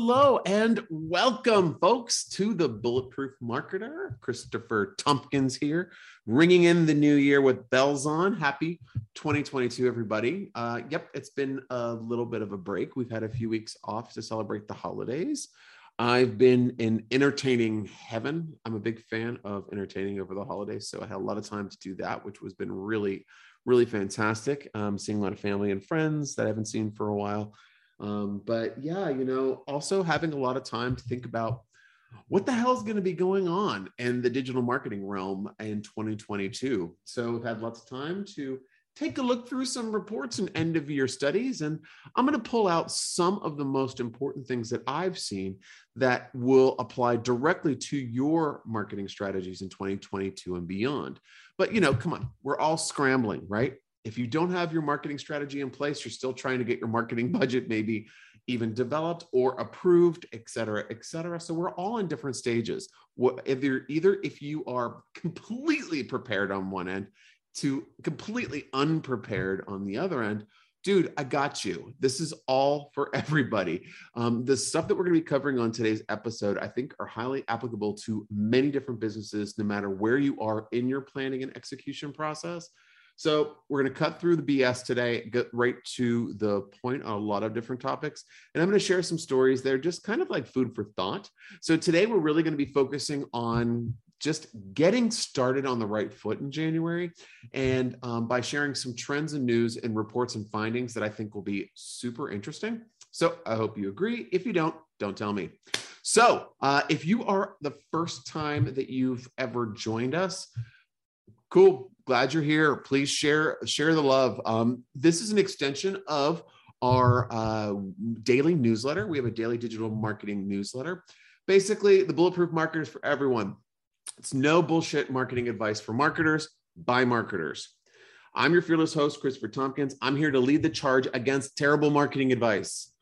Hello and welcome, folks, to the Bulletproof Marketer. Christopher Tompkins here, ringing in the new year with bells on. Happy 2022, everybody. Uh, yep, it's been a little bit of a break. We've had a few weeks off to celebrate the holidays. I've been in entertaining heaven. I'm a big fan of entertaining over the holidays, so I had a lot of time to do that, which has been really, really fantastic. Um, seeing a lot of family and friends that I haven't seen for a while um, but yeah, you know, also having a lot of time to think about what the hell is going to be going on in the digital marketing realm in 2022. So we've had lots of time to take a look through some reports and end of year studies. And I'm going to pull out some of the most important things that I've seen that will apply directly to your marketing strategies in 2022 and beyond. But, you know, come on, we're all scrambling, right? If you don't have your marketing strategy in place, you're still trying to get your marketing budget maybe even developed or approved, et cetera, et cetera. So we're all in different stages. You're either if you are completely prepared on one end to completely unprepared on the other end, dude, I got you. This is all for everybody. Um, the stuff that we're going to be covering on today's episode, I think, are highly applicable to many different businesses, no matter where you are in your planning and execution process. So we're going to cut through the BS today, get right to the point on a lot of different topics. And I'm going to share some stories that are just kind of like food for thought. So today we're really going to be focusing on just getting started on the right foot in January. And um, by sharing some trends and news and reports and findings that I think will be super interesting. So I hope you agree. If you don't, don't tell me. So uh, if you are the first time that you've ever joined us, cool. Glad you're here. Please share share the love. Um, this is an extension of our uh, daily newsletter. We have a daily digital marketing newsletter. Basically the bulletproof marketers for everyone. It's no bullshit marketing advice for marketers by marketers. I'm your fearless host christopher tompkins. I'm here to lead the charge against terrible marketing advice.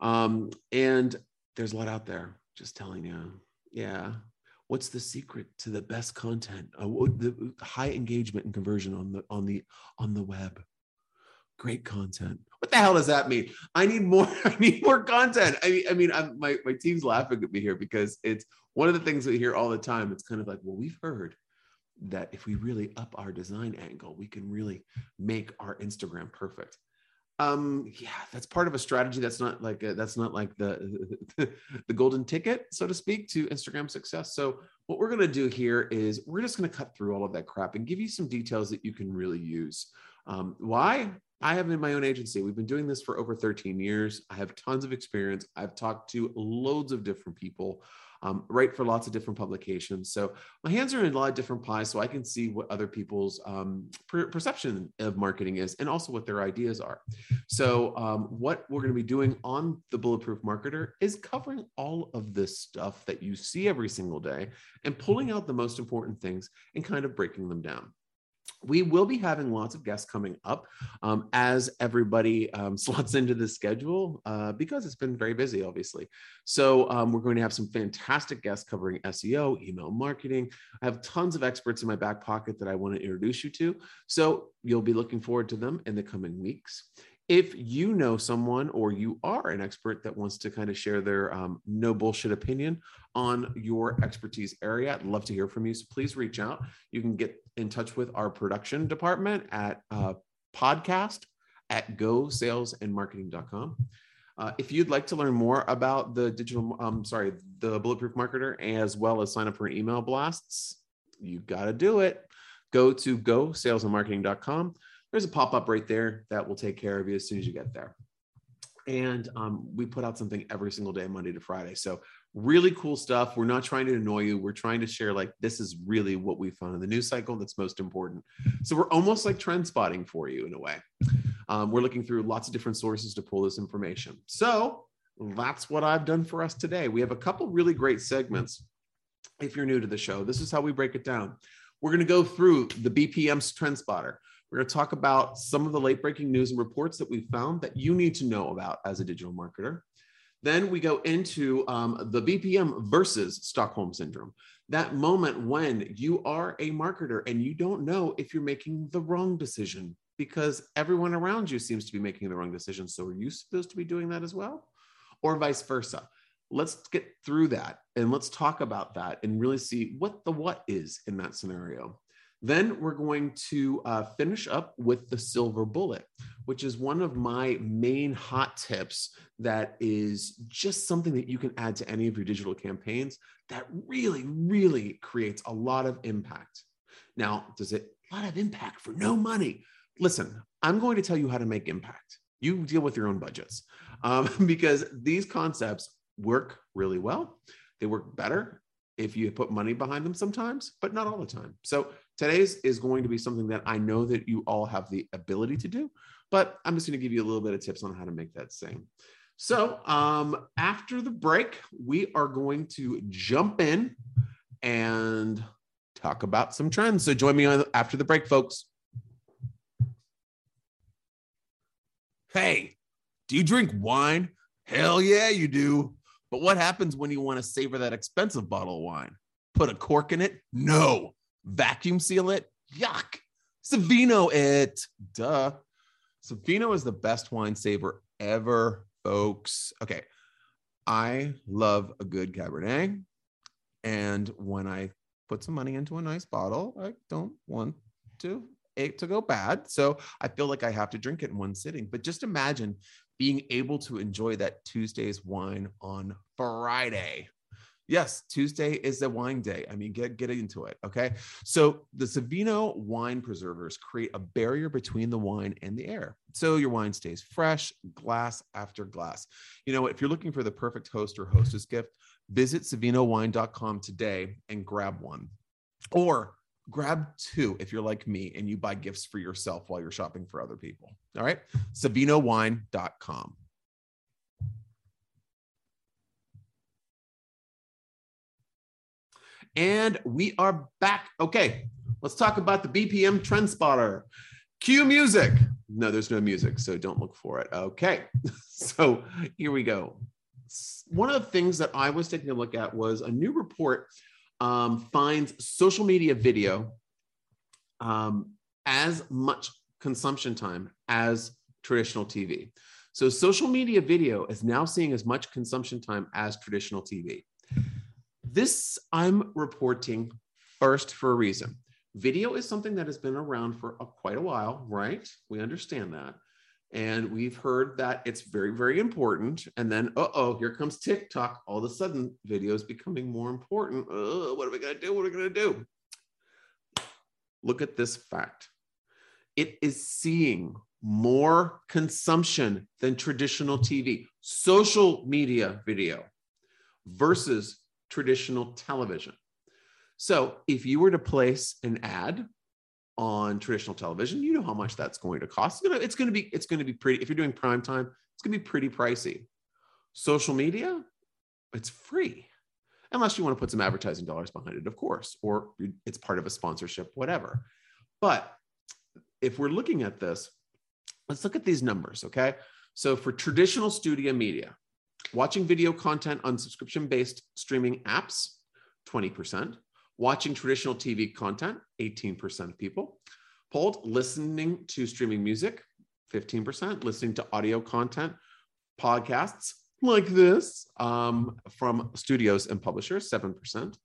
Um, and there's a lot out there just telling you. Yeah what's the secret to the best content? Uh, the high engagement and conversion on the on the on the web. Great content. What the hell does that mean? I need more i need more content. I mean i mean I'm, my, my team's laughing at me here because it's one of the things we hear all the time. It's kind of like well we've heard that if we really up our design angle we can really make our instagram perfect um yeah that's part of a strategy that's not like a, that's not like the, the the golden ticket so to speak to instagram success. So what we're going to do here is we're just going to cut through all of that crap and give you some details that you can really use. Um, why i have in my own agency we've been doing this for over 13 years i have tons of experience i've talked to loads of different people um, write for lots of different publications. So my hands are in a lot of different pies, so I can see what other people's um, per- perception of marketing is, and also what their ideas are. So um, what we're going to be doing on the Bulletproof Marketer is covering all of this stuff that you see every single day, and pulling out the most important things and kind of breaking them down we will be having lots of guests coming up um, as everybody um, slots into the schedule uh, because it's been very busy, obviously. So um, we're going to have some fantastic guests covering SEO, email marketing. I have tons of experts in my back pocket that I want to introduce you to. So you'll be looking forward to them in the coming weeks if you know someone or you are an expert that wants to kind of share their um, no bullshit opinion on your expertise area, I'd love to hear from you. So please reach out. You can get in touch with our production department at uh, podcast at go sales and marketing.com. Uh, if you'd like to learn more about the digital, um, sorry, the bulletproof marketer, as well as sign up for email blasts, you got to do it. Go to go sales and marketing.com there's a pop-up right there that will take care of you as soon as you get there. And um, we put out something every single day monday to friday. So really cool stuff. We're not trying to annoy you. We're trying to share like this is really what we found in the news cycle that's most important. So we're almost like trend spotting for you in a way. Um, we're looking through lots of different sources to pull this information. So that's what i've done for us today. We have a couple really great segments. If you're new to the show this is how we break it down. We're going to go through the bpm's trend spotter we're going to talk about some of the late breaking news and reports that we found that you need to know about as a digital marketer. Then we go into um, the BPM versus Stockholm Syndrome, that moment when you are a marketer and you don't know if you're making the wrong decision because everyone around you seems to be making the wrong decision. So are you supposed to be doing that as well? Or vice versa? let's get through that and let's talk about that and really see what the what is in that scenario. Then we're going to uh, finish up with the silver bullet, which is one of my main hot tips that is just something that you can add to any of your digital campaigns that really, really creates a lot of impact. Now, does it a lot of impact for no money? Listen, I'm going to tell you how to make impact. You deal with your own budgets um, because these concepts work really well. They work better if you put money behind them sometimes, but not all the time. So today's is going to be something that I know that you all have the ability to do, but I'm just going to give you a little bit of tips on how to make that sing. So um, after the break, we are going to jump in and talk about some trends. So join me on after the break, folks. Hey, do you drink wine? Hell yeah, you do. But what happens when you want to savor that expensive bottle of wine? Put a cork in it? No. Vacuum seal it? Yuck. Savino it. Duh. Savino is the best wine saver ever, folks. Okay. I love a good Cabernet. And when I put some money into a nice bottle, I don't want to it to go bad. So I feel like I have to drink it in one sitting. But just imagine being able to enjoy that Tuesday's wine on Friday. Yes, Tuesday is a wine day. I mean, get get into it. Okay. So the Savino wine preservers create a barrier between the wine and the air. So your wine stays fresh, glass after glass. You know, if you're looking for the perfect host or hostess gift, visit savinowine.com today and grab one. Or grab two if you're like me and you buy gifts for yourself while you're shopping for other people. All right. SavinoWine.com. And we are back. Okay, let's talk about the BPM Trend Spotter. Cue music. No, there's no music, so don't look for it. Okay, so here we go. One of the things that I was taking a look at was a new report um, finds social media video um, as much consumption time as traditional TV. So social media video is now seeing as much consumption time as traditional TV. This I'm reporting first for a reason. Video is something that has been around for a, quite a while, right? We understand that. And we've heard that it's very, very important. And then, uh oh, here comes TikTok. All of a sudden, video is becoming more important. Uh, what are we going to do? What are we going to do? Look at this fact it is seeing more consumption than traditional TV, social media video versus traditional television. So if you were to place an ad on traditional television, you know how much that's going to cost. It's going to be it's going to be pretty. If you're doing prime time, it's going to be pretty pricey. Social media, it's free, unless you want to put some advertising dollars behind it, of course, or it's part of a sponsorship, whatever. But if we're looking at this, let's look at these numbers. Okay, so for traditional studio media, watching video content on subscription-based streaming apps, twenty percent watching traditional TV content, 18% of people. Polled listening to streaming music, 15%, listening to audio content, podcasts like this um, from studios and publishers, 7%.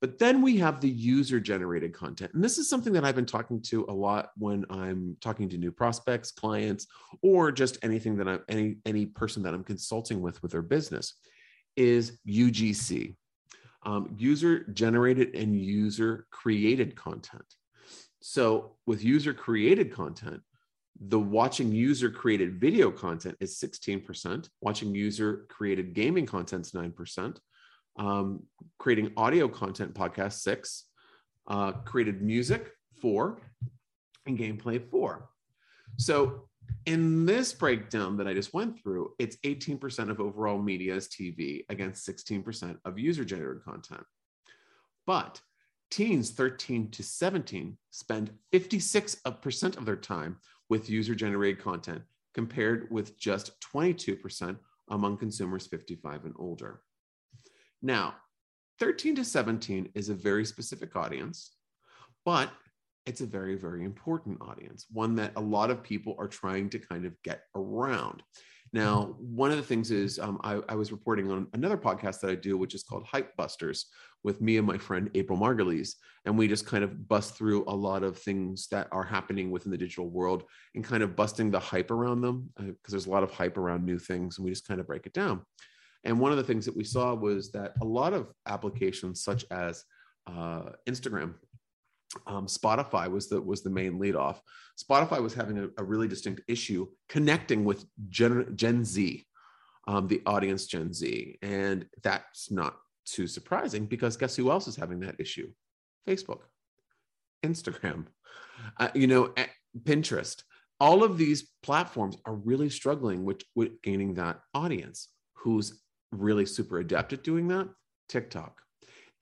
But then we have the user generated content. And this is something that I've been talking to a lot when I'm talking to new prospects, clients, or just anything that I'm any any person that I'm consulting with with their business is UGC um, user generated and user created content. So with user created content, the watching user created video content is 16%, watching user created gaming content is 9%, um, creating audio content podcast six, uh, created music four, and gameplay four. So in this breakdown that I just went through, it's 18% of overall media is TV against 16% of user generated content. But teens 13 to 17 spend 56% of their time with user generated content compared with just 22% among consumers 55 and older. Now, 13 to 17 is a very specific audience, but it's a very, very important audience, one that a lot of people are trying to kind of get around. Now, one of the things is um, I, I, was reporting on another podcast that I do, which is called Hype Busters, with me and my friend April Margulies, and we just kind of bust through a lot of things that are happening within the digital world and kind of busting the hype around them because uh, there's a lot of hype around new things, and we just kind of break it down. And one of the things that we saw was that a lot of applications, such as uh, Instagram um, Spotify was the was the main lead off. Spotify was having a, a really distinct issue connecting with Gen, Gen Z, um, the audience Gen Z, and that's not too surprising because guess who else is having that issue? Facebook, Instagram, uh, you know, Pinterest. All of these platforms are really struggling with, with gaining that audience. Who's really super adept at doing that? TikTok.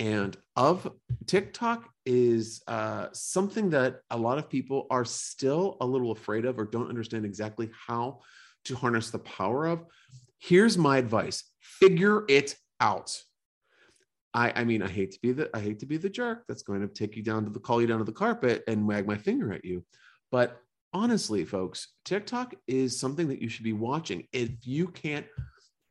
And of TikTok is uh, something that a lot of people are still a little afraid of or don't understand exactly how to harness the power of. Here's my advice: figure it out. I, I mean, I hate to be the I hate to be the jerk that's going to take you down to the call you down to the carpet and wag my finger at you, but honestly, folks, TikTok is something that you should be watching. If you can't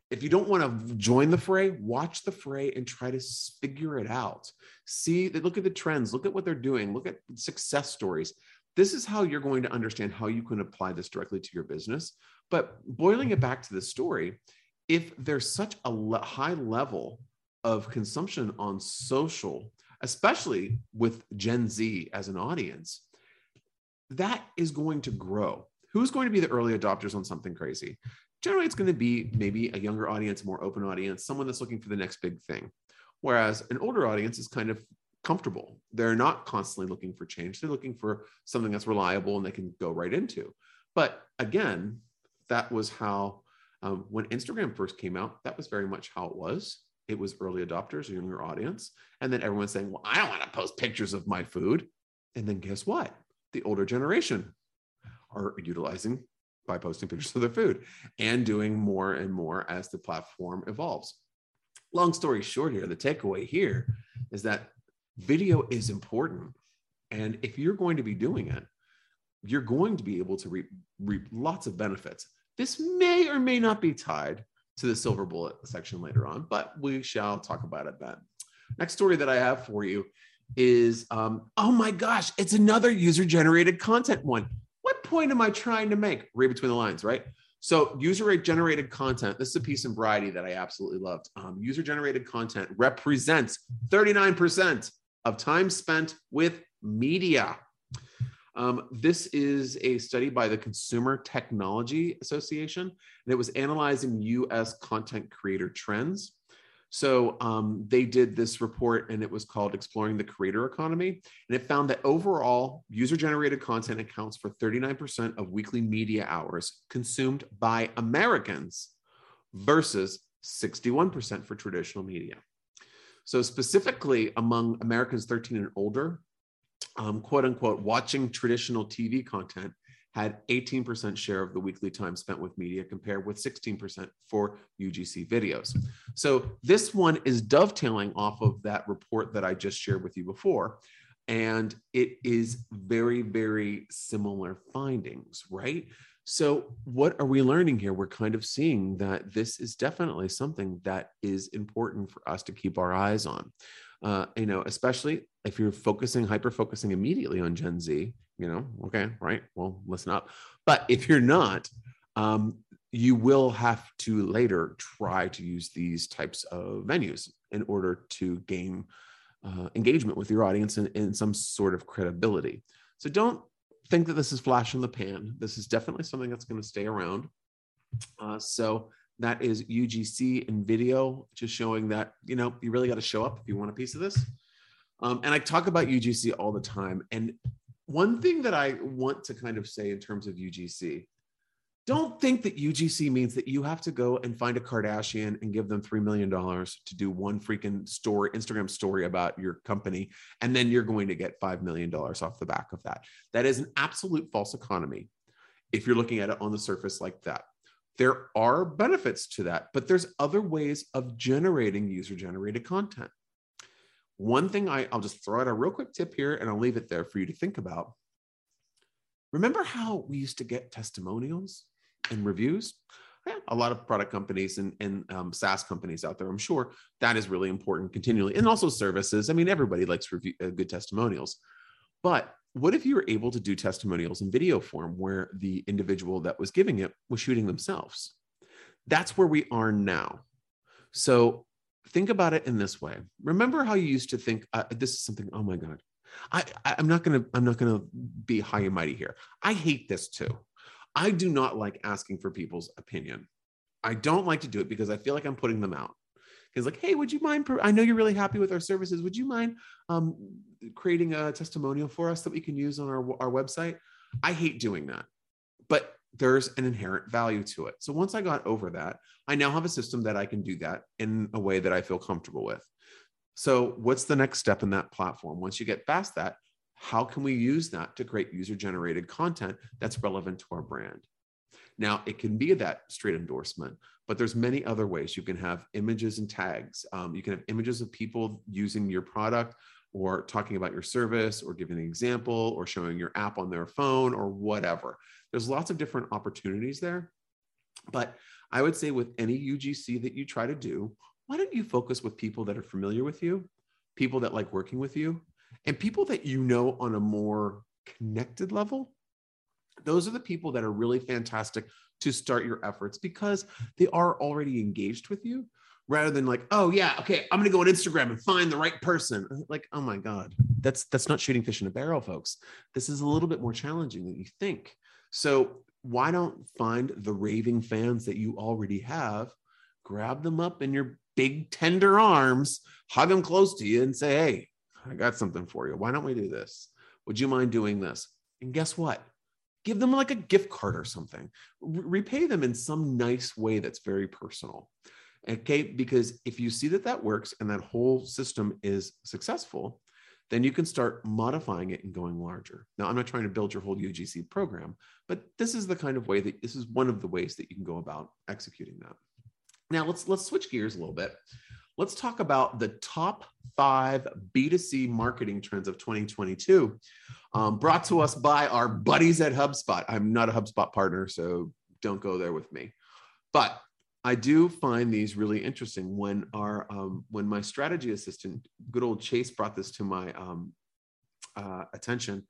if you don't want to join the fray, watch the fray and try to figure it out. See, look at the trends, look at what they're doing, look at success stories. This is how you're going to understand how you can apply this directly to your business. But boiling it back to the story, if there's such a le- high level of consumption on social, especially with Gen Z as an audience, that is going to grow. Who's going to be the early adopters on something crazy? Generally it's going to be maybe a younger audience, more open audience, someone that's looking for the next big thing. Whereas an older audience is kind of comfortable. They're not constantly looking for change. They're looking for something that's reliable and they can go right into. But again, that was how, um, when Instagram first came out, that was very much how it was. It was early adopters, a younger audience. And then everyone's saying, well, I don't want to post pictures of my food. And then guess what? The older generation are utilizing by posting pictures of their food and doing more and more as the platform evolves. Long story short, here, the takeaway here is that video is important. And if you're going to be doing it, you're going to be able to reap, reap lots of benefits. This may or may not be tied to the silver bullet section later on, but we shall talk about it then. Next story that I have for you is um, oh my gosh, it's another user generated content one point am I trying to make? Read between the lines, right? So, user generated content. This is a piece in Variety that I absolutely loved. Um, user generated content represents 39% of time spent with media. Um, this is a study by the Consumer Technology Association, and it was analyzing US content creator trends. So um, they did this report and it was called Exploring the Creator Economy. And it found that overall, user generated content accounts for 39% of weekly media hours consumed by Americans versus 61% for traditional media. So, specifically among Americans 13 and older, um, quote unquote, watching traditional TV content had 18% share of the weekly time spent with media compared with 16% for UGC videos. So this one is dovetailing off of that report that I just shared with you before. And it is very, very similar findings, right? So, what are we learning here? We're kind of seeing that this is definitely something that is important for us to keep our eyes on. Uh, you know, especially if you're focusing, hyper focusing immediately on Gen Z, you know, okay, right? Well, listen up. But if you're not, um, you will have to later try to use these types of venues in order to gain uh, engagement with your audience and, and some sort of credibility. So don't think that this is flash in the pan. This is definitely something that's going to stay around. Uh, so that is UGC in video, just showing that you know you really got to show up if you want a piece of this. Um, and I talk about UGC all the time, and one thing that I want to kind of say in terms of UGC, don't think that UGC means that you have to go and find a Kardashian and give them $3 million to do one freaking story, Instagram story about your company. And then you're going to get $5 million off the back of that. That is an absolute false economy if you're looking at it on the surface like that. There are benefits to that, but there's other ways of generating user generated content. One thing I, I'll just throw out a real quick tip here and I'll leave it there for you to think about. Remember how we used to get testimonials and reviews? yeah, a lot of product companies and, and um, SaaS companies out there. I'm sure that is really important continually, and also services. I mean, everybody likes review, uh, good testimonials, but what if you were able to do testimonials in video form where the individual that was giving it was shooting themselves? That's where we are now. So think about it in this way. Remember how you used to think uh, this is something. Oh my god, I, I'm not gonna I'm not gonna be high and mighty here. I hate this too. I do not like asking for people's opinion. I don't like to do it because I feel like I'm putting them out. Because like, hey, would you mind? I know you're really happy with our services. Would you mind um, creating a testimonial for us that we can use on our our website? I hate doing that, but there's an inherent value to it. So once I got over that, I now have a system that I can do that in a way that I feel comfortable with. So what's the next step in that platform? Once you get past that, how can we use that to create user generated content that's relevant to our brand? Now, it can be that straight endorsement, but there's many other ways. You can have images and tags. Um, you can have images of people using your product or talking about your service or giving an example or showing your app on their phone or whatever. There's lots of different opportunities there. But I would say with any UGC that you try to do, why don't you focus with people that are familiar with you, people that like working with you, and people that you know on a more connected level? Those are the people that are really fantastic to start your efforts because they are already engaged with you rather than like oh yeah okay i'm gonna go on instagram and find the right person like oh my god that's that's not shooting fish in a barrel folks this is a little bit more challenging than you think so why don't find the raving fans that you already have grab them up in your big tender arms hug them close to you and say hey I got something for you. Why don't we do this? Would you mind doing this? And guess what? Give them like a gift card or something. repay them in some nice way that's very personal. Okay. Because if you see that that works and that whole system is successful, then you can start modifying it and going larger. Now, I'm not trying to build your whole UGC program, but this is the kind of way that this is one of the ways that you can go about executing that. Now, let's let's switch gears a little bit let's talk about the top five B2C marketing trends of 2022, um, brought to us by our buddies at HubSpot. I'm not a HubSpot partner, so don't go there with me. But I do find these really interesting when our um, when my strategy assistant, good old Chase, brought this to my um, uh, attention.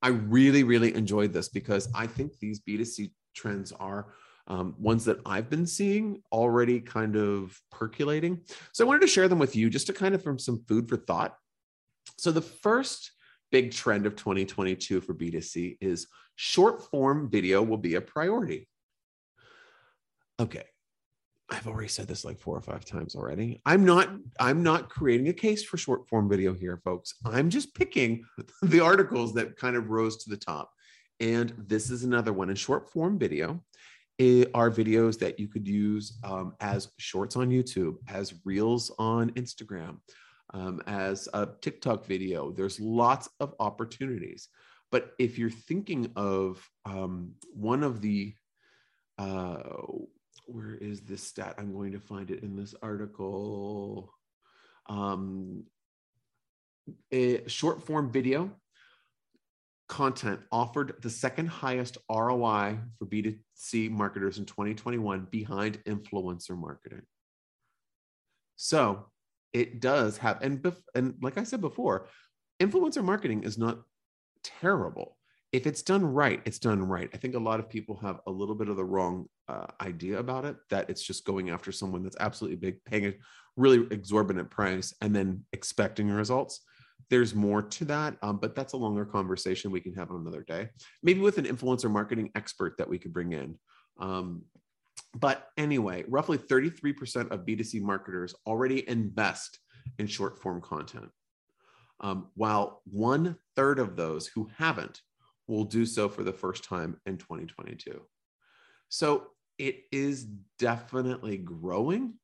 I really, really enjoyed this because I think these B2C trends are um, ones that I've been seeing already kind of percolating. So I wanted to share them with you just to kind of from some food for thought. So the first big trend of 2022 for B2C is short form video will be a priority. Okay. I've already said this like four or five times already. I'm not I'm not creating a case for short form video here folks. I'm just picking the articles that kind of rose to the top. And this is another one in short form video are videos that you could use um, as shorts on YouTube, as reels on Instagram, um, as a TikTok video. There's lots of opportunities. But if you're thinking of um, one of the, uh, where is this stat? I'm going to find it in this article. Um, a short form video content offered the second highest ROI for B2C marketers in 2021 behind influencer marketing. So it does have, and, bef- and like I said before, influencer marketing is not terrible. If it's done right, it's done right. I think a lot of people have a little bit of the wrong uh, idea about it that it's just going after someone that's absolutely big, paying a really exorbitant price, and then expecting results there's more to that, um, but that's a longer conversation we can have on another day. Maybe with an influencer marketing expert that we could bring in. Um, but anyway, roughly 33% of B2C marketers already invest in short form content, um, while one third of those who haven't will do so for the first time in 2022. So it is definitely growing.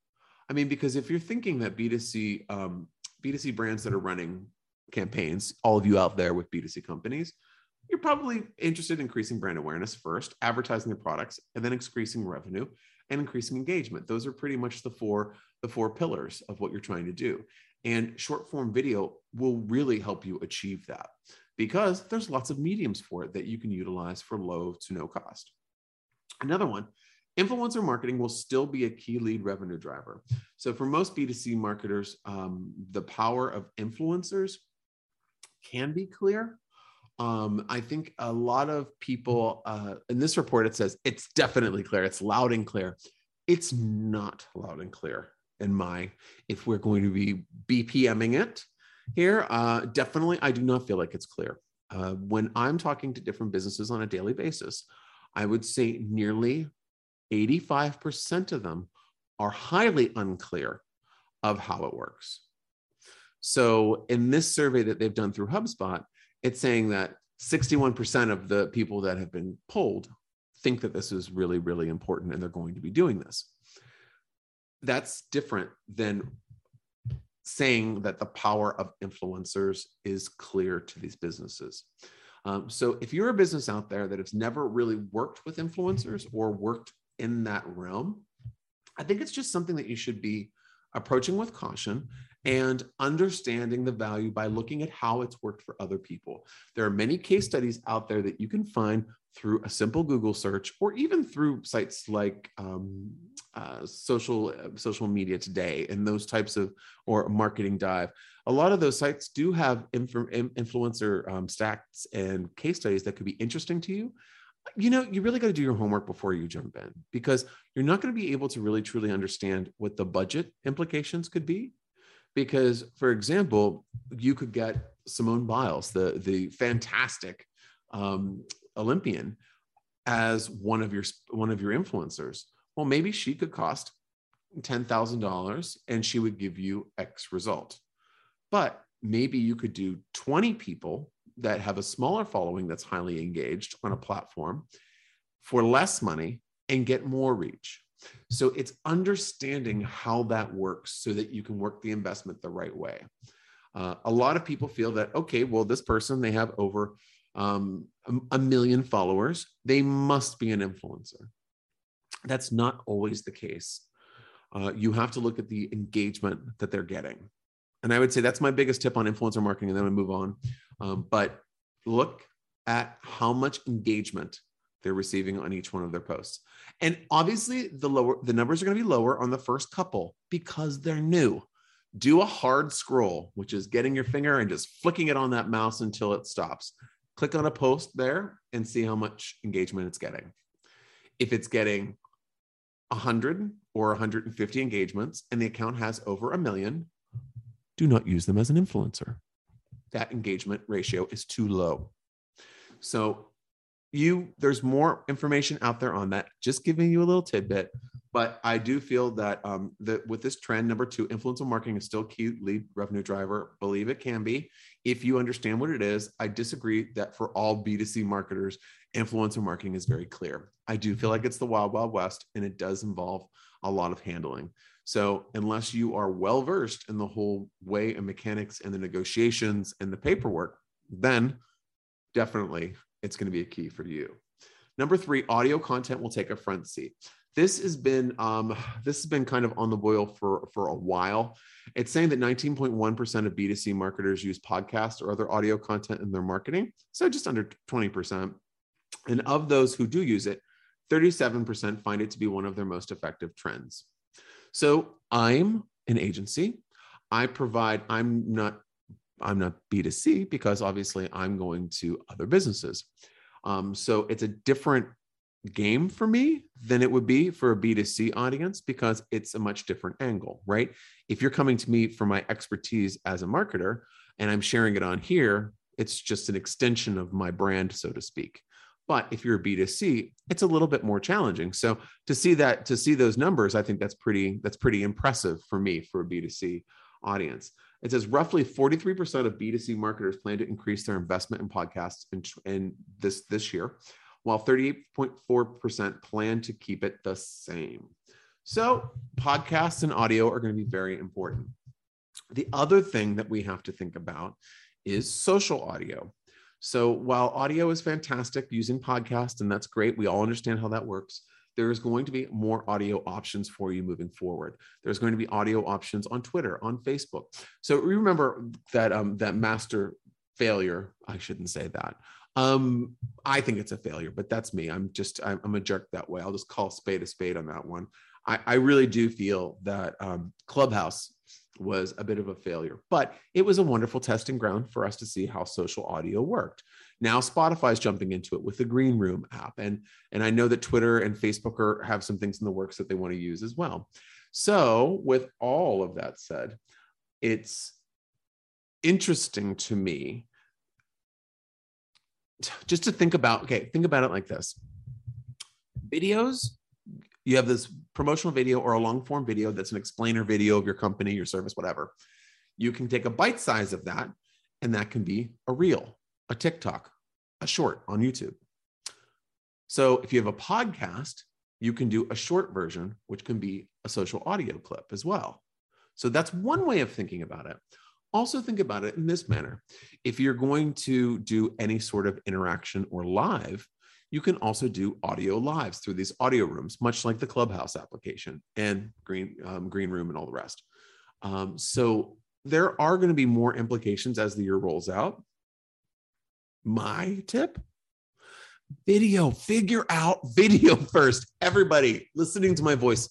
I mean, because if you're thinking that B2C um, B2C brands that are running campaigns, all of you out there with B2C companies, you're probably interested in increasing brand awareness first, advertising their products, and then increasing revenue and increasing engagement. Those are pretty much the four the four pillars of what you're trying to do. And short form video will really help you achieve that because there's lots of mediums for it that you can utilize for low to no cost. Another one influencer marketing will still be a key lead revenue driver. So for most B2C marketers, um, the power of influencers can be clear. Um, I think a lot of people uh, in this report, it says it's definitely clear. It's loud and clear. It's not loud and clear in my, if we're going to be BPMing it here, uh, definitely, I do not feel like it's clear. Uh, when I'm talking to different businesses on a daily basis, I would say nearly 85% of them are highly unclear of how it works. So, in this survey that they've done through HubSpot, it's saying that 61% of the people that have been polled think that this is really, really important and they're going to be doing this. That's different than saying that the power of influencers is clear to these businesses. Um, so if you're a business out there that has never really worked with influencers or worked in that realm, I think it's just something that you should be approaching with caution and understanding the value by looking at how it's worked for other people. There are many case studies out there that you can find through a simple Google search or even through sites like um, uh, social uh, social media today and those types of or marketing dive. A lot of those sites do have inf- influencer um, stats and case studies that could be interesting to you. You know, you really got to do your homework before you jump in because you're not going to be able to really truly understand what the budget implications could be. Because, for example, you could get Simone Biles, the the fantastic um, Olympian as one of your one of your influencers. Well, maybe she could cost $10,000 and she would give you X result. But maybe you could do 20 people that have a smaller following that's highly engaged on a platform for less money and get more reach. So it's understanding how that works so that you can work the investment the right way. Uh, a lot of people feel that, okay, well, this person, they have over um, a million followers, they must be an influencer. That's not always the case. Uh, you have to look at the engagement that they're getting. And I would say that's my biggest tip on influencer marketing, and then we move on. Um, but look at how much engagement they're receiving on each one of their posts. And obviously, the lower the numbers are going to be lower on the first couple because they're new. Do a hard scroll, which is getting your finger and just flicking it on that mouse until it stops click on a post there and see how much engagement it's getting. If it's getting 100 or 150 engagements and the account has over a million, do not use them as an influencer. That engagement ratio is too low. So you there's more information out there on that. Just giving you a little tidbit, but I do feel that um, that with this trend, number two, influencer marketing is still key lead revenue driver. Believe it can be if you understand what it is. I disagree that for all B2C marketers, influencer marketing is very clear. I do feel like it's the wild, wild west, and it does involve a lot of handling. So, unless you are well versed in the whole way and mechanics and the negotiations and the paperwork, then definitely it's going to be a key for you. Number three, audio content will take a front seat this has been um, this has been kind of on the boil for for a while. It's saying that 19.1% of B2C marketers use podcasts or other audio content in their marketing, so just under 20%. And of those who do use it, 37% find it to be one of their most effective trends. So I'm an agency. I provide. I'm not. I'm not B2C because obviously I'm going to other businesses. Um, so it's a different game for me than it would be for a B2C audience because it's a much different angle, right? If you're coming to me for my expertise as a marketer and I'm sharing it on here, it's just an extension of my brand, so to speak. But if you're a B2C, it's a little bit more challenging. So to see that, to see those numbers, I think that's pretty, that's pretty impressive for me for a B2C audience. It says roughly 43% of B2C marketers plan to increase their investment in podcasts in, in this this year while 38.4% plan to keep it the same. So, podcasts and audio are going to be very important. The other thing that we have to think about is social audio. So, while audio is fantastic using podcasts, and that's great, we all understand how that works. There is going to be more audio options for you moving forward. There's going to be audio options on Twitter, on Facebook. So remember that um, that master failure, I shouldn't say that, Um, I think it's a failure, but that's me. I'm just I'm, I'm a jerk that way. I'll just call spade a spade on that one. I, I really do feel that um, Clubhouse was a bit of a failure, but it was a wonderful testing ground for us to see how social audio worked. Now Spotify's jumping into it with the Green Room app, and and I know that Twitter and Facebook are, have some things in the works that they want to use as well. So, with all of that said, it's interesting to me just to think about okay think about it like this videos you have this promotional video or a long form video that's an explainer video of your company your service whatever. You can take a bite size of that and that can be a reel a tiktok a short on youtube. So if you have a podcast you can do a short version which can be a social audio clip as well. So that's one way of thinking about it. Also think about it in this manner. If you're going to do any sort of interaction or live you can also do audio lives through these audio rooms much like the clubhouse application and green um, green room and all the rest. Um, so there are going to be more implications as the year rolls out. My tip video figure out video first. Everybody listening to my voice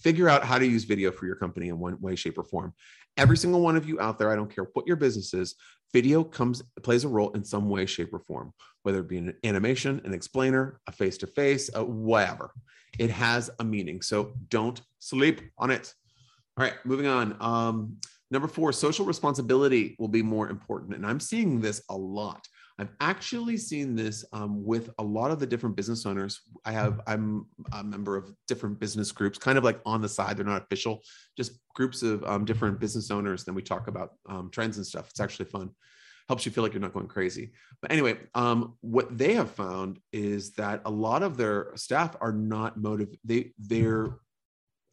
figure out how to use video for your company in one way shape or form every single one of you out there i don't care what your business is video comes plays a role in some way shape or form whether it be an animation an explainer a face to face whatever. It has a meaning so don't sleep on it. All right moving on. Um, number four social responsibility will be more important and i'm seeing this a lot I've actually seen this um, with a lot of the different business owners. I have, I'm a member of different business groups, kind of like on the side. They're not official, just groups of um, different business owners. Then we talk about um, trends and stuff. It's actually fun. Helps you feel like you're not going crazy. But anyway, um, what they have found is that a lot of their staff are not motivated. They they're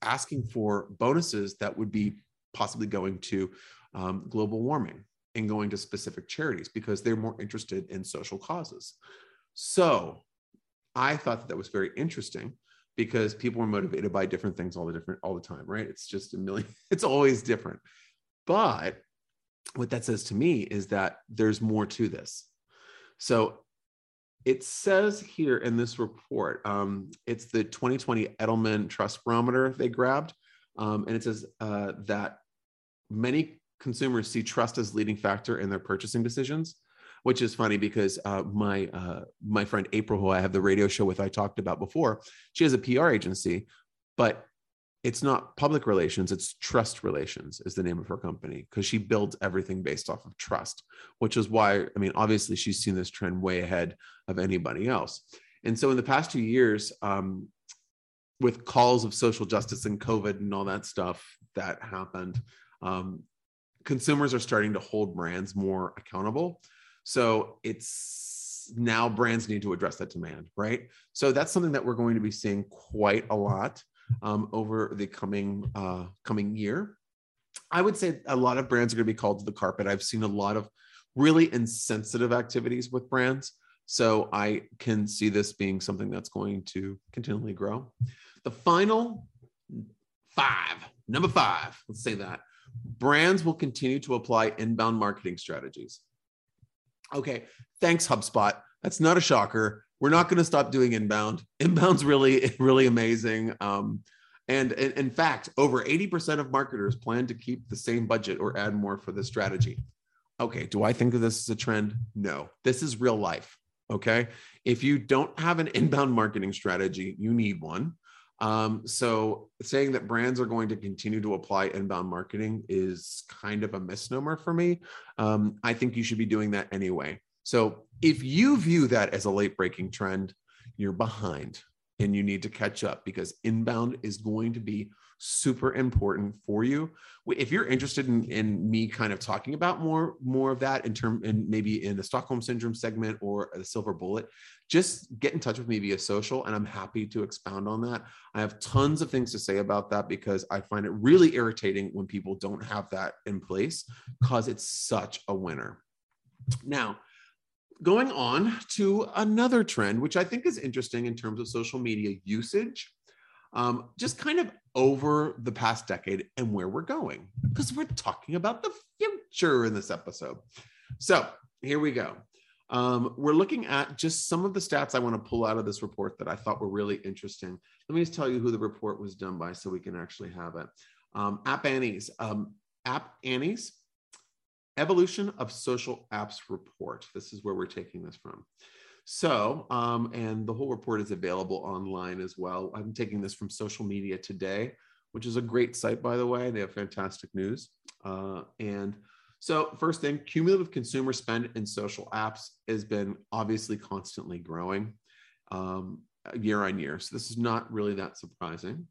asking for bonuses that would be possibly going to um, global warming and going to specific charities because they're more interested in social causes. So I thought that that was very interesting because people are motivated by different things all the different all the time, right? It's just a million, it's always different. But what that says to me is that there's more to this. So it says here in this report, um, it's the 2020 Edelman Trust Barometer they grabbed, um, and it says uh, that many consumers see trust as leading factor in their purchasing decisions which is funny because uh, my uh, my friend April, who I have the radio show with, I talked about before, she has a PR agency, but it's not public relations; it's trust relations is the name of her company because she builds everything based off of trust. Which is why, I mean, obviously, she's seen this trend way ahead of anybody else. And so, in the past two years, um, with calls of social justice and COVID and all that stuff that happened, um, consumers are starting to hold brands more accountable. So it's now brands need to address that demand, right? So that's something that we're going to be seeing quite a lot um, over the coming uh, coming year. I would say a lot of brands are going to be called to the carpet. I've seen a lot of really insensitive activities with brands. So I can see this being something that's going to continually grow. The final five, number five, let's say that brands will continue to apply inbound marketing strategies. Okay, thanks, HubSpot. That's not a shocker. We're not going to stop doing inbound. Inbound's really, really amazing. Um, and in, fact, over 80% of marketers plan to keep the same budget or add more for the strategy. Okay, do I think of this as a trend? No, this is real life. Okay. If you don't have an inbound marketing strategy, you need one. Um, so saying that brands are going to continue to apply inbound marketing is kind of a misnomer for me. Um, I think you should be doing that anyway. So if you view that as a late breaking trend, you're behind and you need to catch up because inbound is going to be super important for you. If you're interested in, in me kind of talking about more more of that in term and maybe in the stockholm syndrome segment or the silver bullet just get in touch with me via social and i'm happy to expound on that. I have tons of things to say about that because i find it really irritating when people don't have that in place because it's such a winner. Now going on to another trend which i think is interesting in terms of social media usage um, just kind of over the past decade and where we're going, because we're talking about the future in this episode. So here we go. Um, we're looking at just some of the stats I want to pull out of this report that I thought were really interesting. Let me just tell you who the report was done by so we can actually have it. Um, App Annie's, um, App Annie's Evolution of Social Apps Report. This is where we're taking this from. So, um, and the whole report is available online as well. I'm taking this from Social Media Today, which is a great site, by the way. They have fantastic news. Uh, and so, first thing, cumulative consumer spend in social apps has been obviously constantly growing um, year on year. So, this is not really that surprising.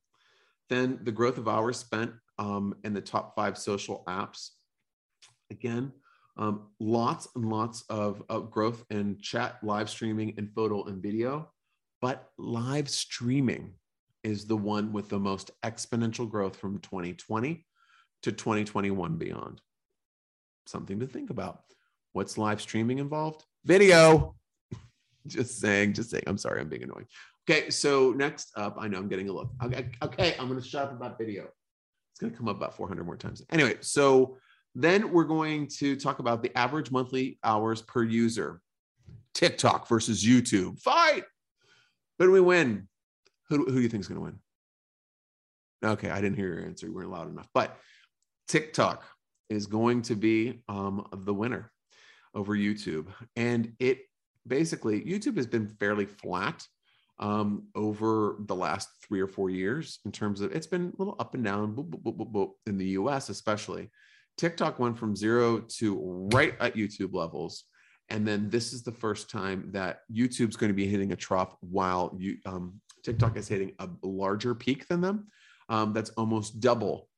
Then, the growth of hours spent um, in the top five social apps. Again, um, lots and lots of, of growth in chat, live streaming, and photo and video. But live streaming is the one with the most exponential growth from 2020 to 2021 beyond. Something to think about. What's live streaming involved? Video. just saying, just saying. I'm sorry, I'm being annoying. Okay, so next up, I know I'm getting a look. Okay, okay I'm going to shut up about video. It's going to come up about 400 more times. Anyway, so then we're going to talk about the average monthly hours per user. TikTok versus YouTube. Fight. Who do we win? Who, who do you think is going to win? Okay, I didn't hear your answer. You weren't loud enough. But TikTok is going to be um, the winner over YouTube. And it basically, YouTube has been fairly flat um, over the last three or four years in terms of it's been a little up and down boop, boop, boop, in the US, especially. TikTok went from zero to right at YouTube levels. And then this is the first time that YouTube's going to be hitting a trough while you, um, TikTok is hitting a larger peak than them. Um, that's almost double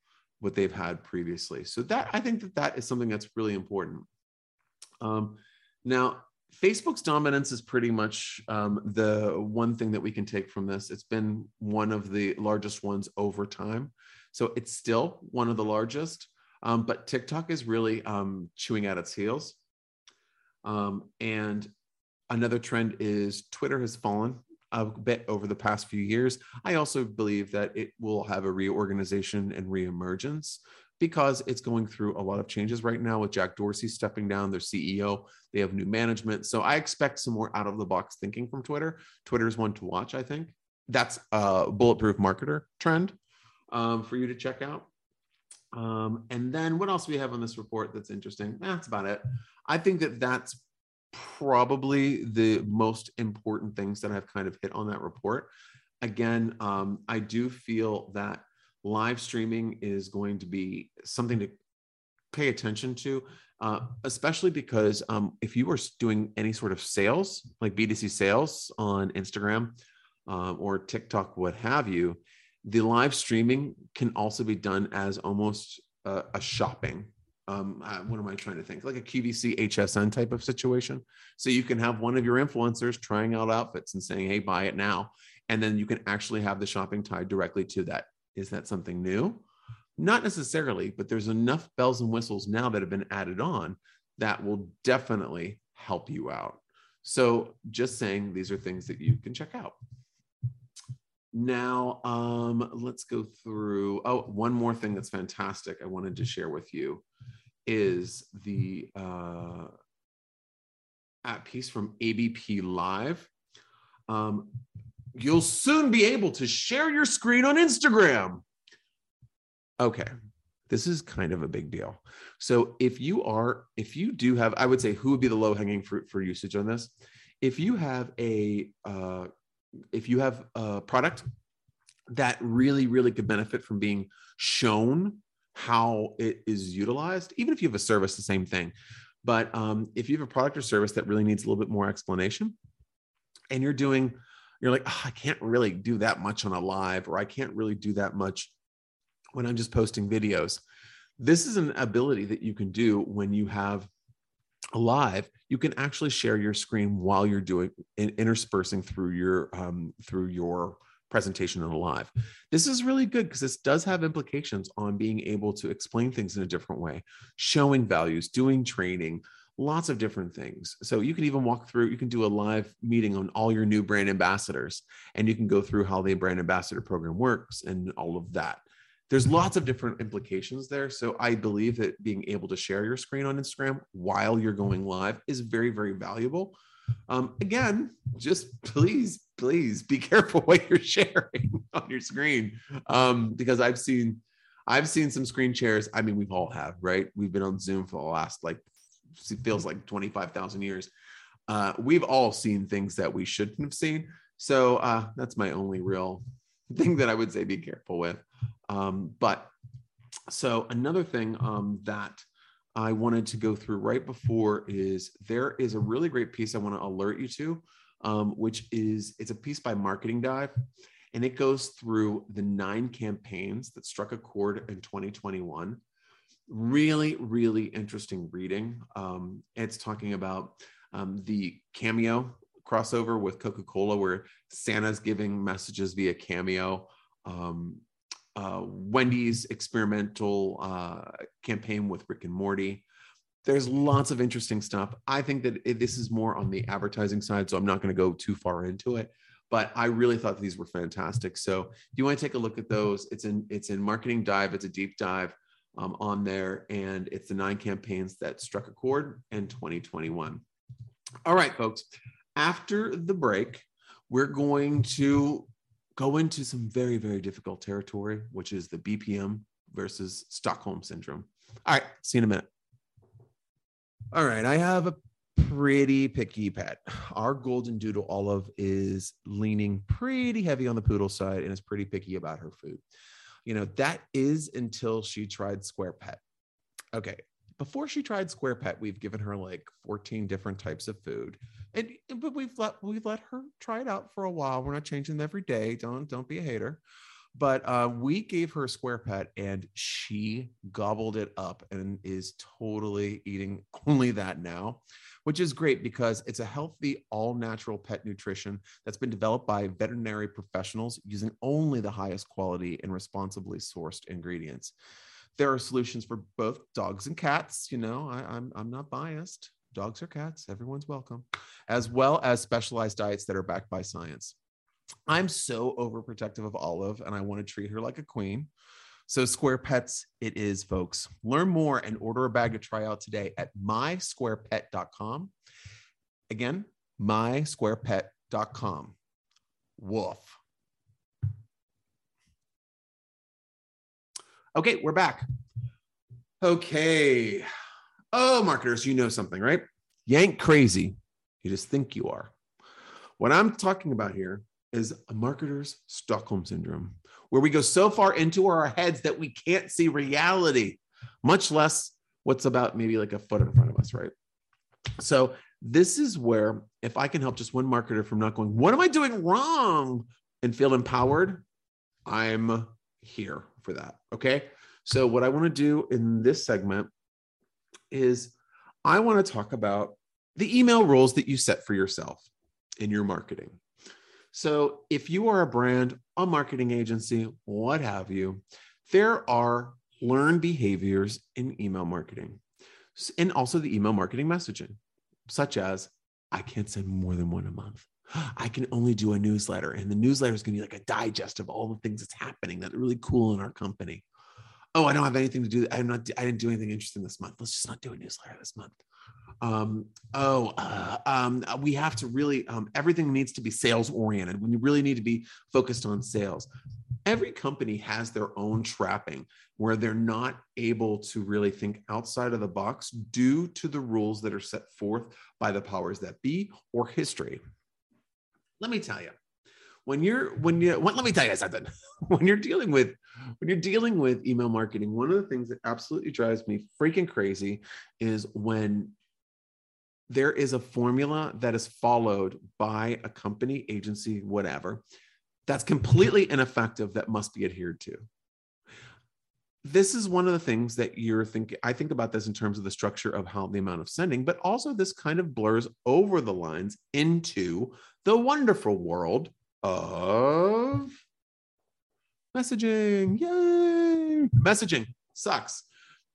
what they've had previously. So that I think that that is something that's really important. Um, now, Facebook's dominance is pretty much um, the one thing that we can take from this. It's been one of the largest ones over time. So it's still one of the largest, um, but TikTok is really um, chewing at its heels. Um, and another trend is Twitter has fallen a bit over the past few years. I also believe that it will have a reorganization and reemergence because it's going through a lot of changes right now with Jack Dorsey stepping down, their CEO. They have new management. So I expect some more out of the box thinking from Twitter. Twitter is one to watch, I think. That's a bulletproof marketer trend um, for you to check out. Um, and then what else we have on this report that's interesting? That's about it. I think that that's probably the most important things that I've kind of hit on that report. Again, um, I do feel that live streaming is going to be something to pay attention to, uh, especially because um, if you are doing any sort of sales, like B2C sales on Instagram um, or TikTok, what have you, the live streaming can also be done as almost a, a shopping um, uh, what am I trying to think? Like a QVC HSN type of situation. So you can have one of your influencers trying out outfits and saying, "Hey, buy it now," and then you can actually have the shopping tied directly to that. Is that something new? Not necessarily, but there's enough bells and whistles now that have been added on that will definitely help you out. So just saying, these are things that you can check out. Now, um, let's go through. Oh, one more thing that's fantastic I wanted to share with you is the uh, app piece from ABP Live. Um, you'll soon be able to share your screen on Instagram. Okay, this is kind of a big deal. So if you are, if you do have, I would say who would be the low hanging fruit for usage on this? If you have a, uh, if you have a product that really, really could benefit from being shown how it is utilized, even if you have a service, the same thing. But um, if you have a product or service that really needs a little bit more explanation, and you're doing, you're like, oh, I can't really do that much on a live, or I can't really do that much when I'm just posting videos. This is an ability that you can do when you have live. You can actually share your screen while you're doing interspersing through your um, through your presentation on a live. This is really good because this does have implications on being able to explain things in a different way, showing values, doing training, lots of different things. So you can even walk through, you can do a live meeting on all your new brand ambassadors, and you can go through how the brand ambassador program works and all of that. There's lots of different implications there. So I believe that being able to share your screen on Instagram while you're going live is very, very valuable. Um, again, just please, please be careful what you're sharing on your screen um, because I've seen I've seen some screen shares. I mean, we've all have, right? We've been on Zoom for the last like feels like 25,000 years. Uh, we've all seen things that we shouldn't have seen. So uh, that's my only real thing that I would say be careful with. Um, but so another thing um, that I wanted to go through right before is there is a really great piece I want to alert you to, um, which is it's a piece by Marketing Dive, and it goes through the nine campaigns that struck a chord in 2021. Really, really interesting reading. Um, it's talking about um, the cameo crossover with Coca Cola, where Santa's giving messages via cameo. Uh, Wendy's experimental uh, campaign with Rick and Morty. There's lots of interesting stuff. I think that it, this is more on the advertising side, so I'm not going to go too far into it. But I really thought these were fantastic. So if you want to take a look at those, it's in it's in Marketing Dive. It's a deep dive um, on there, and it's the nine campaigns that struck a chord in 2021. All right, folks. After the break, we're going to go into some very, very difficult territory, which is the BPM versus Stockholm syndrome. All right, see you in a minute. All right, I have a pretty picky pet. Our golden doodle olive is leaning pretty heavy on the poodle side and is pretty picky about her food. You know, that is until she tried Square Pet. Okay, before she tried Square Pet, we've given her like 14 different types of food. And but we've let we've let her try it out for a while. We're not changing every day. Don't don't be a hater. But uh, we gave her Square Pet and she gobbled it up and is totally eating only that now, which is great because it's a healthy, all natural pet nutrition that's been developed by veterinary professionals using only the highest quality and responsibly sourced ingredients there are solutions for both dogs and cats. You know, I, I'm I'm not biased. Dogs or cats, everyone's welcome, as well as specialized diets that are backed by science. I'm so overprotective of Olive, and I want to treat her like a queen. So, Square Pets, it is, folks. Learn more and order a bag to try out today at mysquarepet.com. Again, mysquarepet.com. Woof. Okay, we're back. Okay. Oh, marketers, you know something, right? Ain't crazy. You just think you are. What I'm talking about here is a marketer's Stockholm syndrome, where we go so far into our heads that we can't see reality, much less what's about maybe like a foot in front of us, right? So, this is where if I can help just one marketer from not going, what am I doing wrong? And feel empowered, I'm here for that. Okay. So, what I want to do in this segment is I want to talk about the email rules that you set for yourself in your marketing. So, if you are a brand, a marketing agency, what have you, there are learned behaviors in email marketing and also the email marketing messaging, such as I can't send more than one a month. I can only do a newsletter, and the newsletter is going to be like a digest of all the things that's happening that are really cool in our company. Oh, I don't have anything to do. I'm not. I didn't do anything interesting this month. Let's just not do a newsletter this month. Um, oh, uh, um, we have to really. Um, everything needs to be sales oriented. We really need to be focused on sales. Every company has their own trapping where they're not able to really think outside of the box due to the rules that are set forth by the powers that be or history let me tell you when you're when you let me tell you something. When you're dealing with when you're dealing with email marketing one of the things that absolutely drives me freaking crazy is when there is a formula that is followed by a company agency whatever that's completely ineffective that must be adhered to this is one of the things that you're thinking i think about this in terms of the structure of how the amount of sending but also this kind of blurs over the lines into the wonderful world of messaging. Yay! Messaging sucks.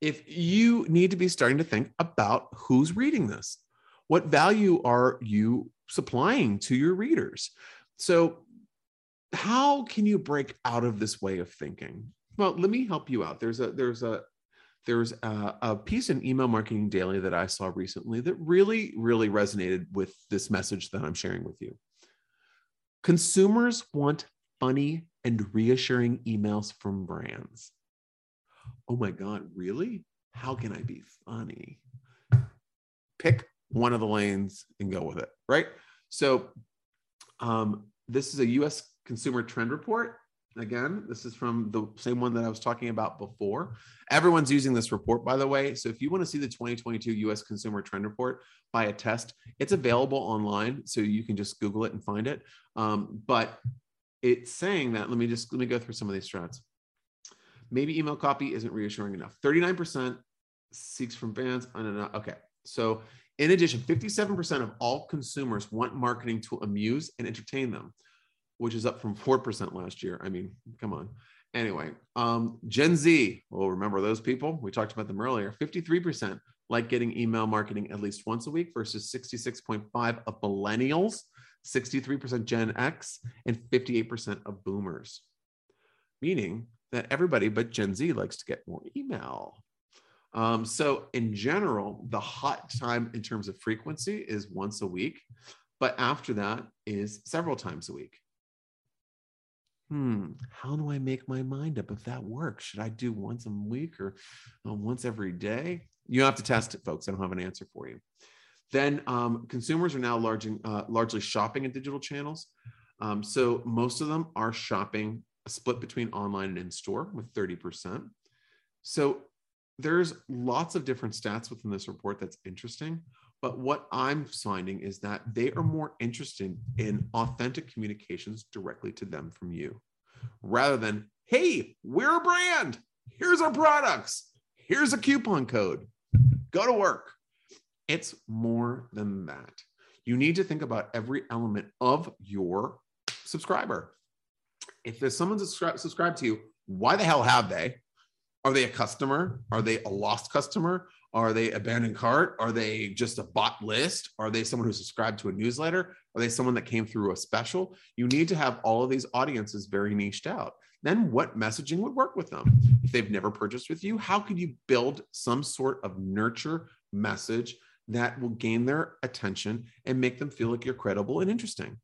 If you need to be starting to think about who's reading this what value are you supplying to your readers? So how can you break out of this way of thinking Well, let me help you out. There's a there's a there's a, a, piece in email marketing daily that I saw recently that really, really resonated with this message that I'm sharing with you. Consumers want funny and reassuring emails from brands. Oh my God, really? How can I be funny? Pick one of the lanes and go with it, right? So, um, this is a US consumer trend report again this is from the same one that i was talking about before. Everyone's using this report by the way. So if you want to see the 2022 us consumer trend report by Attentive it's available online so you can just google it and find it. Um, but it's saying that let me just let me go through some of these strats maybe email copy isn't reassuring enough. 39% seeks from fans okay so in addition 57% of all consumers want marketing to amuse and entertain them which is up from 4% last year. I mean, come on. Anyway, um, Gen Z, well, remember those people? We talked about them earlier. 53% like getting email marketing at least once a week versus 66.5 of millennials, 63% Gen X, and 58% of boomers. Meaning that everybody but Gen Z likes to get more email. Um, so, in general, the hot time in terms of frequency is once a week, but after that is several times a week hmm, how do I make my mind up if that works? Should I do once a week or uh, once every day? You have to test it, folks. I don't have an answer for you. Then um, consumers are now large, uh, largely shopping in digital channels. Um, so most of them are shopping a split between online and in store with 30%. So there's lots of different stats within this report that's interesting. But what I'm finding is that they are more interested in authentic communications directly to them from you rather than, hey, we're a brand. Here's our products. Here's a coupon code. Go to work. It's more than that. You need to think about every element of your subscriber. If there's someone subscribed subscribe to you, why the hell have they? Are they a customer? Are they a lost customer? Are they abandoned cart? Are they just a bot list? Are they someone who subscribed to a newsletter? Are they someone that came through a special? You need to have all of these audiences very niched out. Then what messaging would work with them? If they've never purchased with you, how could you build some sort of nurture message that will gain their attention and make them feel like you're credible and interesting?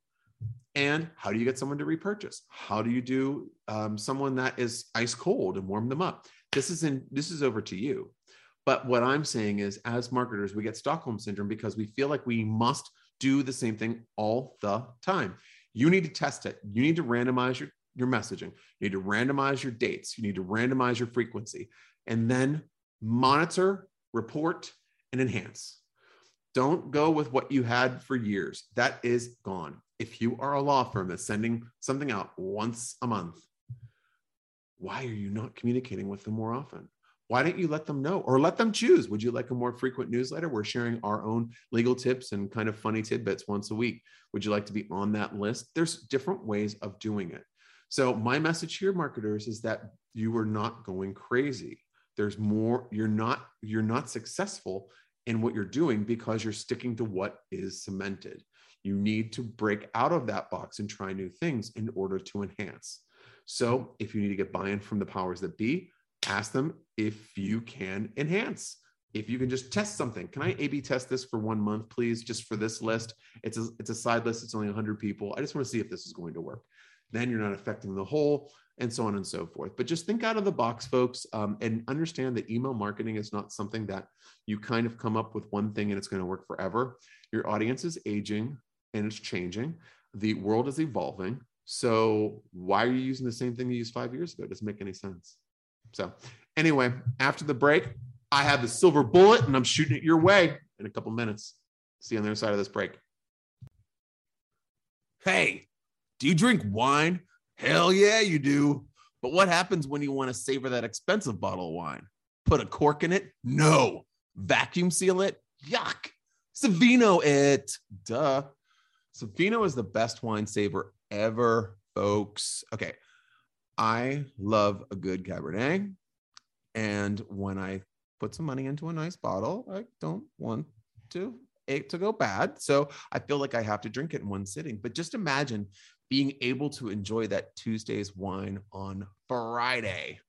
And how do you get someone to repurchase? How do you do um, someone that is ice cold and warm them up? This is in this is over to you. But what I'm saying is, as marketers, we get Stockholm syndrome because we feel like we must do the same thing all the time. You need to test it. You need to randomize your, your messaging. You need to randomize your dates. You need to randomize your frequency and then monitor, report, and enhance. Don't go with what you had for years. That is gone. If you are a law firm that's sending something out once a month, why are you not communicating with them more often? Why don't you let them know or let them choose? Would you like a more frequent newsletter? We're sharing our own legal tips and kind of funny tidbits once a week. Would you like to be on that list? There's different ways of doing it. So, my message here, marketers, is that you are not going crazy. There's more, you're not, you're not successful in what you're doing because you're sticking to what is cemented. You need to break out of that box and try new things in order to enhance. So, if you need to get buy in from the powers that be, ask them if you can enhance. If you can just test something. Can i a b test this for one month please just for this list? It's a it's a side list. It's only 100 people. I just want to see if this is going to work. Then you're not affecting the whole and so on and so forth. But just think out of the box folks um, and understand that email marketing is not something that you kind of come up with one thing and it's going to work forever. Your audience is aging and it's changing. The world is evolving. So why are you using the same thing you used five years ago? It doesn't make any sense so, anyway, after the break, I have the silver bullet and I'm shooting it your way in a couple minutes. See you on the other side of this break. Hey, do you drink wine? Hell yeah, you do. But what happens when you want to savor that expensive bottle of wine? Put a cork in it? No. Vacuum seal it? Yuck. Savino it. Duh. Savino is the best wine saver ever, folks. Okay, I love a good Cabernet. And when I put some money into a nice bottle, I don't want to it to go bad. So I feel like I have to drink it in one sitting. But just imagine being able to enjoy that Tuesday's wine on Friday.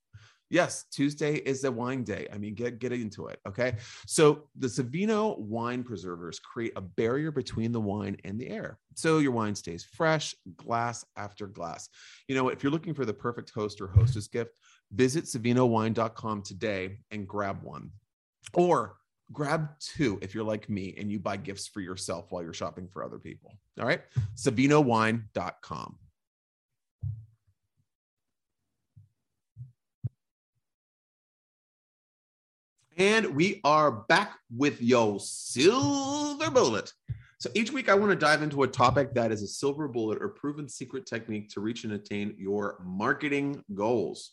Yes, Tuesday is a wine day. I mean, get get into it. Okay. So the Savino wine preservers create a barrier between the wine and the air. So your wine stays fresh, glass after glass. You know, if you're looking for the perfect host or hostess gift, visit savinowine.com today and grab one. Or grab two if you're like me and you buy gifts for yourself while you're shopping for other people. All right. SavinoWine.com. And we are back with your silver bullet. So each week, I want to dive into a topic that is a silver bullet or proven secret technique to reach and attain your marketing goals.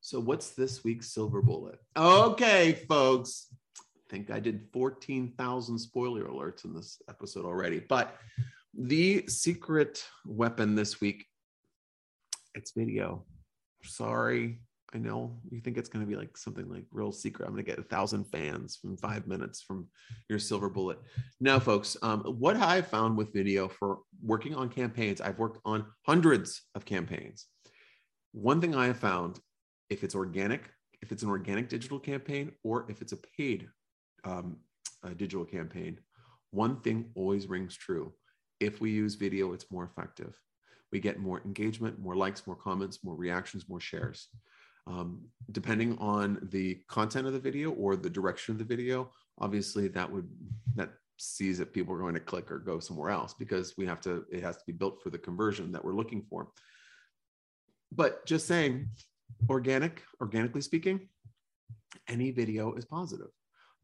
So, what's this week's silver bullet? Okay, folks. I think I did 14,000 spoiler alerts in this episode already, but the secret weapon this week it's video. Sorry, I know you think it's going to be like something like real secret. I'm going to get a thousand fans from five minutes from your silver bullet. No, folks, um, what I found with video for working on campaigns, I've worked on hundreds of campaigns. One thing I have found, if it's organic, if it's an organic digital campaign, or if it's a paid um, a digital campaign, one thing always rings true. If we use video, it's more effective. We get more engagement, more likes, more comments, more reactions, more shares um, depending on the content of the video or the direction of the video obviously that would that sees that people are going to click or go somewhere else because we have to it has to be built for the conversion that we're looking for. But just saying organic organically speaking any video is positive.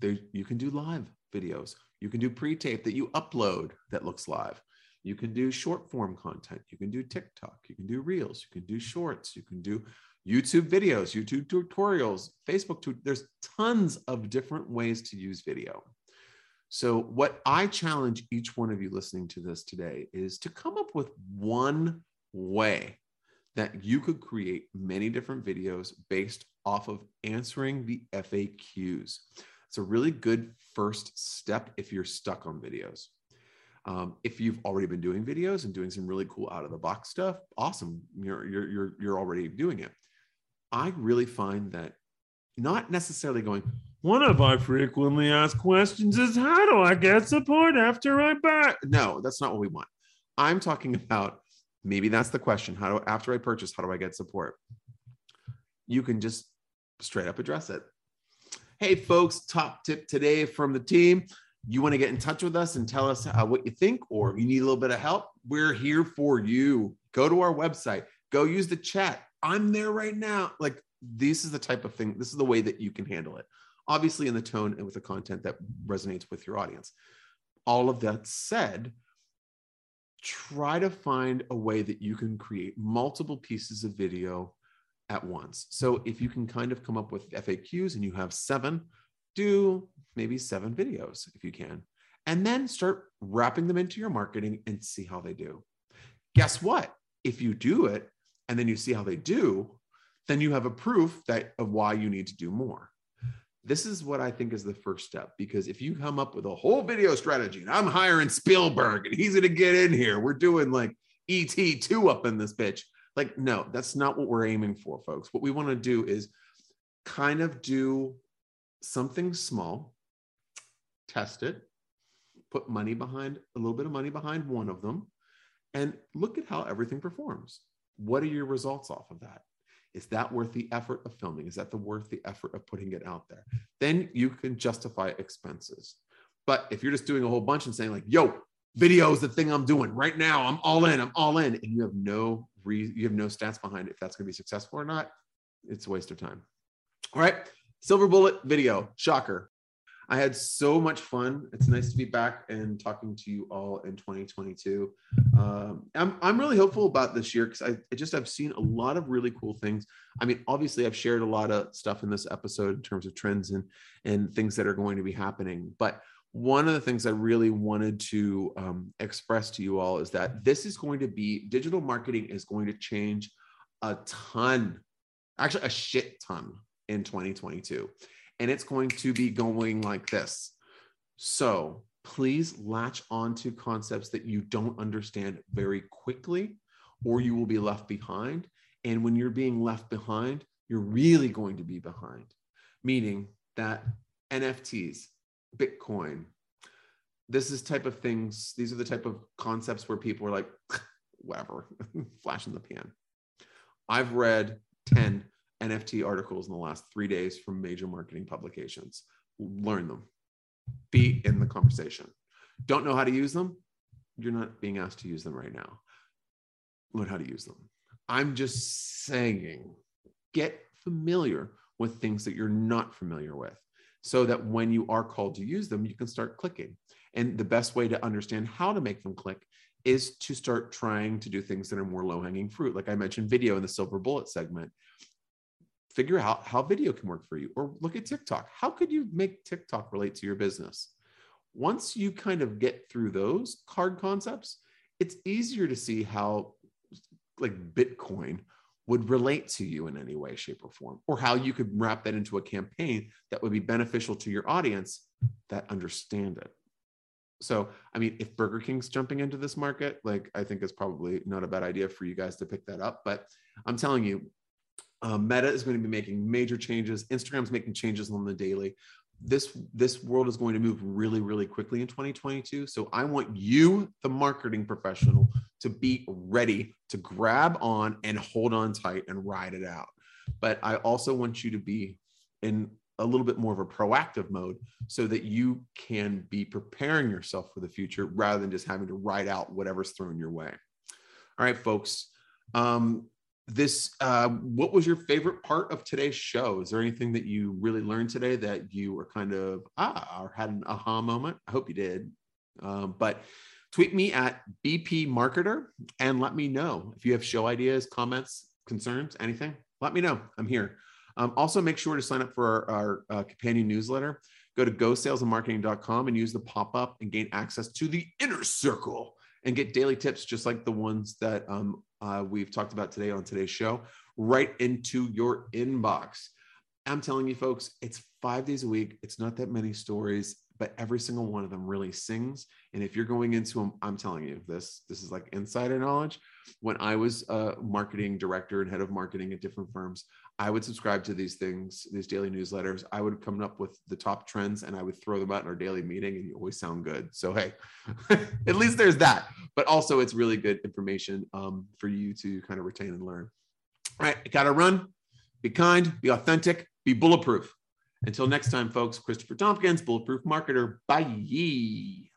There you can do live videos. You can do pre-tape that you upload that looks live. You can do short form content. You can do tiktok. You can do reels. You can do shorts. You can do YouTube videos, YouTube tutorials, Facebook, tu- there's tons of different ways to use video. So, what I challenge each one of you listening to this today is to come up with one way that you could create many different videos based off of answering the FAQs. It's a really good first step if you're stuck on videos. Um, if you've already been doing videos and doing some really cool out of the box stuff, awesome. You're, you're, you're, you're already doing it. I really find that not necessarily going, one of my frequently asked questions is how do I get support after I buy? No, that's not what we want. I'm talking about maybe that's the question. How do after I purchase, how do I get support? You can just straight up address it. Hey, folks, top tip today from the team. You want to get in touch with us and tell us uh, what you think, or you need a little bit of help? We're here for you. Go to our website, go use the chat, I'm there right now. Like this is the type of thing, this is the way that you can handle it. Obviously, in the tone and with the content that resonates with your audience. All of that said, try to find a way that you can create multiple pieces of video at once. So if you can kind of come up with FAQs and you have seven, do maybe seven videos if you can. And then start wrapping them into your marketing and see how they do. Guess what? If you do it, and then you see how they do, then you have a proof that of why you need to do more. This is what I think is the first step because if you come up with a whole video strategy, and I'm hiring Spielberg and he's gonna get in here, we're doing like ET2 up in this bitch. Like, no, that's not what we're aiming for, folks. What we want to do is kind of do something small, test it, put money behind a little bit of money behind one of them, and look at how everything performs. What are your results off of that? Is that worth the effort of filming? Is that the worth the effort of putting it out there? Then you can justify expenses. But if you're just doing a whole bunch and saying like, "Yo, video is the thing I'm doing right now. I'm all in. I'm all in," and you have no re- you have no stats behind it, if that's going to be successful or not, it's a waste of time. All right, silver bullet video, shocker. I had so much fun. It's nice to be back and talking to you all in 2022. Um, I'm, I'm really hopeful about this year because I, I, just I've seen a lot of really cool things. I mean, obviously, I've shared a lot of stuff in this episode in terms of trends and and things that are going to be happening. But one of the things I really wanted to um, express to you all is that this is going to be digital marketing is going to change a ton, actually a shit ton in 2022 and it's going to be going like this. So please latch on to concepts that you don't understand very quickly, or you will be left behind. And when you're being left behind, you're really going to be behind. Meaning that NFTs, Bitcoin, this is type of things, these are the type of concepts where people are like, whatever, flash in the pan. I've read 10 NFT articles in the last three days from major marketing publications. Learn them, be in the conversation. Don't know how to use them? You're not being asked to use them right now. Learn how to use them. I'm just saying, get familiar with things that you're not familiar with so that when you are called to use them, you can start clicking. And the best way to understand how to make them click is to start trying to do things that are more low hanging fruit. Like I mentioned, video in the silver bullet segment. Figure out how video can work for you, or look at TikTok. How could you make TikTok relate to your business? Once you kind of get through those card concepts, it's easier to see how, like Bitcoin, would relate to you in any way, shape, or form, or how you could wrap that into a campaign that would be beneficial to your audience that understand it. So, I mean, if Burger King's jumping into this market, like I think it's probably not a bad idea for you guys to pick that up. But I'm telling you, uh, Meta is going to be making major changes. Instagram's making changes on the daily. This this world is going to move really, really quickly in 2022. So I want you, the marketing professional, to be ready to grab on and hold on tight and ride it out. But I also want you to be in a little bit more of a proactive mode so that you can be preparing yourself for the future rather than just having to ride out whatever's thrown your way. All right, folks. Um, this uh, what was your favorite part of today's show? Is there anything that you really learned today that you were kind of ah or had an aha moment? I hope you did. Um, but tweet me at bp marketer and let me know if you have show ideas comments concerns anything. Let me know. I'm here. Um, also, make sure to sign up for our, our uh, companion newsletter. Go to gosalesandmarketing.com and use the pop up and gain access to the inner circle and get daily tips just like the ones that um, uh, we've talked about today on today's show right into your inbox. I'm telling you, folks, it's five days a week. It's not that many stories, but every single one of them really sings. And if you're going into them, I'm telling you, this this is like insider knowledge. When I was a marketing director and head of marketing at different firms, I would subscribe to these things, these daily newsletters. I would come up with the top trends and I would throw them out in our daily meeting, and you always sound good. So hey, at least there's that. But also, it's really good information um, for you to kind of retain and learn. All right, got to run. Be kind. Be authentic. Be bulletproof. Until next time, folks. Christopher Tompkins, Bulletproof Marketer. Bye.